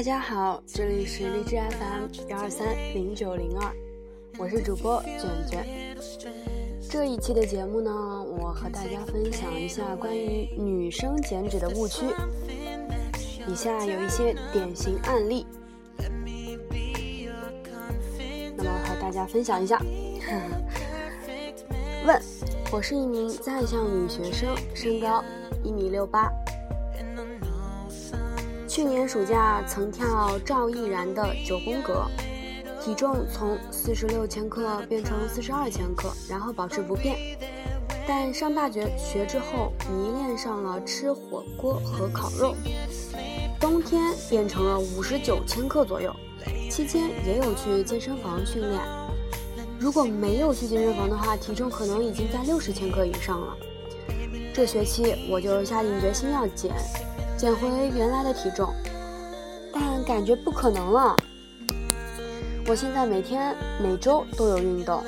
大家好，这里是荔枝 FM 幺二三零九零二，我是主播卷卷。这一期的节目呢，我和大家分享一下关于女生减脂的误区。以下有一些典型案例，那么和大家分享一下。问：我是一名在校女学生，身高一米六八。去年暑假曾跳赵毅然的九宫格，体重从四十六千克变成四十二千克，然后保持不变。但上大学学之后，迷恋上了吃火锅和烤肉，冬天变成了五十九千克左右。期间也有去健身房训练，如果没有去健身房的话，体重可能已经在六十千克以上了。这学期我就下定决心要减。减回原来的体重，但感觉不可能了。我现在每天每周都有运动，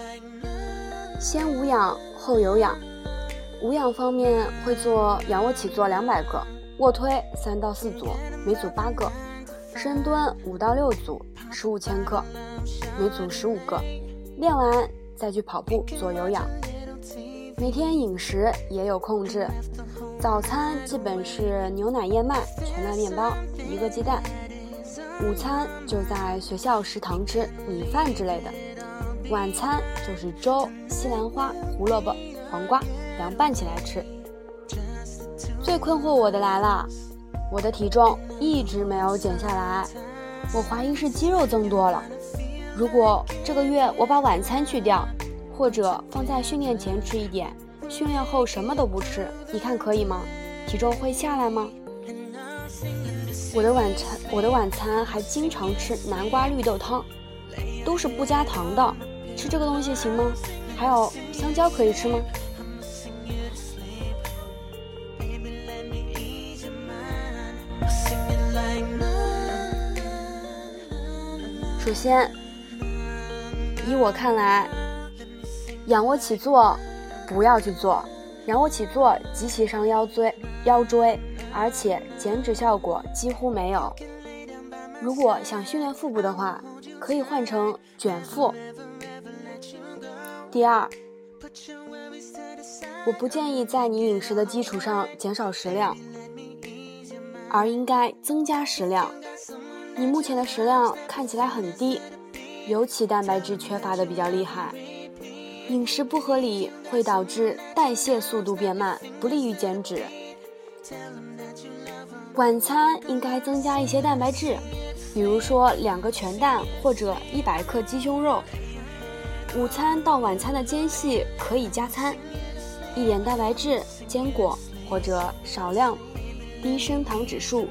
先无氧后有氧。无氧方面会做仰卧起坐两百个，卧推三到四组，每组八个；深蹲五到六组，十五千克，每组十五个。练完再去跑步做有氧。每天饮食也有控制。早餐基本是牛奶燕麦全麦面包一个鸡蛋，午餐就在学校食堂吃米饭之类的，晚餐就是粥、西兰花、胡萝卜、黄瓜凉拌起来吃。最困惑我的来了，我的体重一直没有减下来，我怀疑是肌肉增多了。如果这个月我把晚餐去掉，或者放在训练前吃一点。训练后什么都不吃，你看可以吗？体重会下来吗？我的晚餐，我的晚餐还经常吃南瓜绿豆汤，都是不加糖的。吃这个东西行吗？还有香蕉可以吃吗？首先，以我看来，仰卧起坐。不要去做仰卧起坐，极其伤腰椎，腰椎，而且减脂效果几乎没有。如果想训练腹部的话，可以换成卷腹。第二，我不建议在你饮食的基础上减少食量，而应该增加食量。你目前的食量看起来很低，尤其蛋白质缺乏的比较厉害。饮食不合理会导致代谢速度变慢，不利于减脂。晚餐应该增加一些蛋白质，比如说两个全蛋或者一百克鸡胸肉。午餐到晚餐的间隙可以加餐，一点蛋白质、坚果或者少量低升糖指数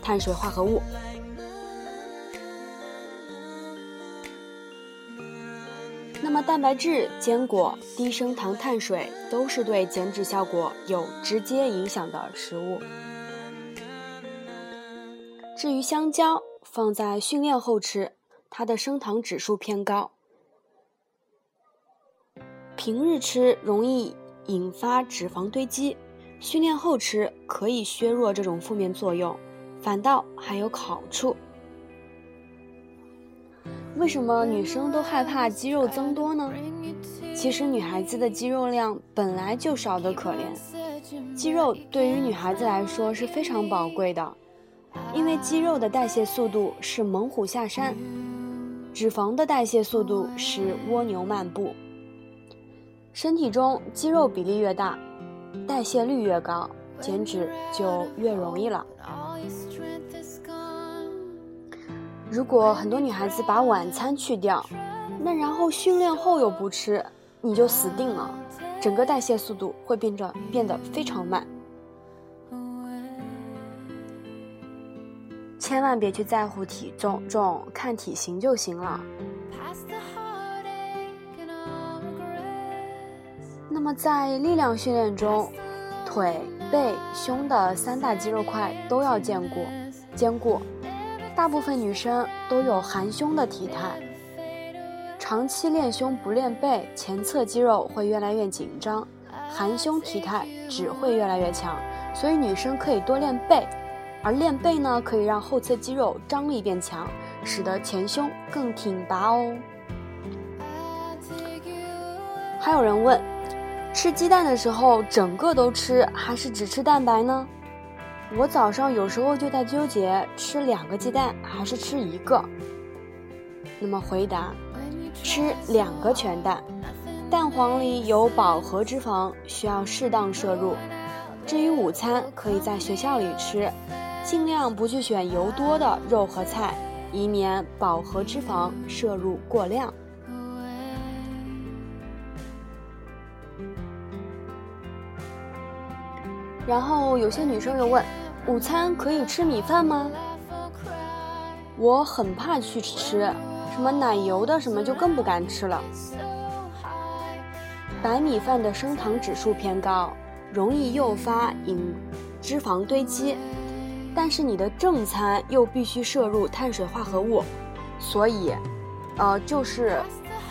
碳水化合物。蛋白质、坚果、低升糖碳水都是对减脂效果有直接影响的食物。至于香蕉，放在训练后吃，它的升糖指数偏高，平日吃容易引发脂肪堆积，训练后吃可以削弱这种负面作用，反倒还有好处。为什么女生都害怕肌肉增多呢？其实女孩子的肌肉量本来就少得可怜，肌肉对于女孩子来说是非常宝贵的，因为肌肉的代谢速度是猛虎下山，脂肪的代谢速度是蜗牛漫步。身体中肌肉比例越大，代谢率越高，减脂就越容易了。如果很多女孩子把晚餐去掉，那然后训练后又不吃，你就死定了，整个代谢速度会变着变得非常慢。千万别去在乎体重重，看体型就行了。那么在力量训练中，腿、背、胸的三大肌肉块都要兼顾，兼顾。大部分女生都有含胸的体态，长期练胸不练背，前侧肌肉会越来越紧张，含胸体态只会越来越强。所以女生可以多练背，而练背呢，可以让后侧肌肉张力变强，使得前胸更挺拔哦。还有人问，吃鸡蛋的时候整个都吃，还是只吃蛋白呢？我早上有时候就在纠结，吃两个鸡蛋还是吃一个。那么回答，吃两个全蛋，蛋黄里有饱和脂肪，需要适当摄入。至于午餐，可以在学校里吃。尽量不去选油多的肉和菜，以免饱和脂肪摄入过量。然后有些女生又问：午餐可以吃米饭吗？我很怕去吃，什么奶油的什么就更不敢吃了。白米饭的升糖指数偏高，容易诱发饮脂肪堆积。但是你的正餐又必须摄入碳水化合物，所以，呃，就是，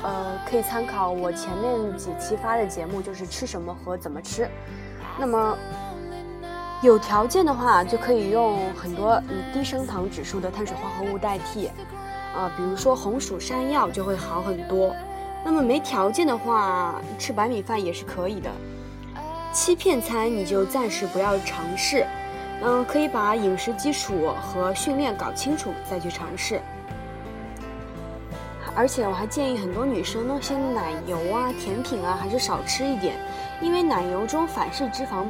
呃，可以参考我前面几期发的节目，就是吃什么和怎么吃。那么，有条件的话，就可以用很多低升糖指数的碳水化合物代替，啊，比如说红薯、山药就会好很多。那么没条件的话，吃白米饭也是可以的。欺骗餐你就暂时不要尝试。嗯，可以把饮食基础和训练搞清楚再去尝试。而且我还建议很多女生那些奶油啊、甜品啊，还是少吃一点，因为奶油中反式脂肪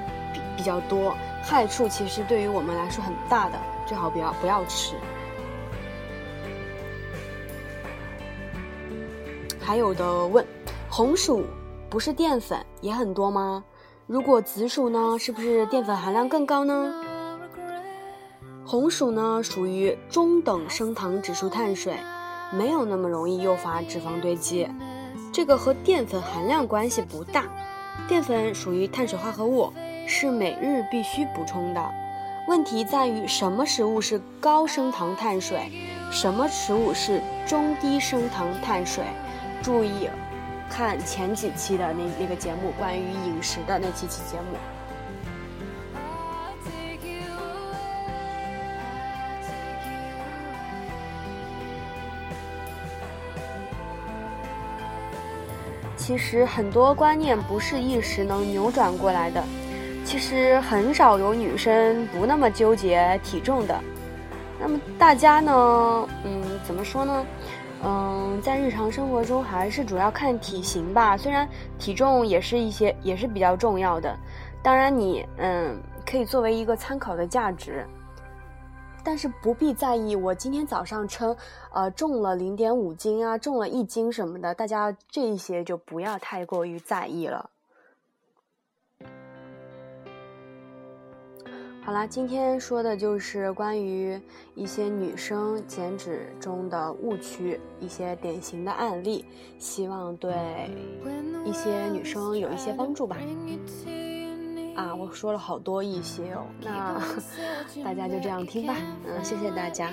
比较多，害处其实对于我们来说很大的，最好不要不要吃。还有的问，红薯不是淀粉也很多吗？如果紫薯呢，是不是淀粉含量更高呢？红薯呢，属于中等升糖指数碳水，没有那么容易诱发脂肪堆积，这个和淀粉含量关系不大。淀粉属于碳水化合物，是每日必须补充的。问题在于什么食物是高升糖碳水，什么食物是中低升糖碳水？注意看前几期的那那个节目，关于饮食的那几期节目。其实很多观念不是一时能扭转过来的。其实很少有女生不那么纠结体重的。那么大家呢，嗯，怎么说呢？嗯，在日常生活中还是主要看体型吧。虽然体重也是一些也是比较重要的，当然你嗯可以作为一个参考的价值。但是不必在意，我今天早上称，呃，重了零点五斤啊，重了一斤什么的，大家这一些就不要太过于在意了。好啦，今天说的就是关于一些女生减脂中的误区，一些典型的案例，希望对一些女生有一些帮助吧。啊，我说了好多一些哦，那 大家就这样听吧，嗯，谢谢大家。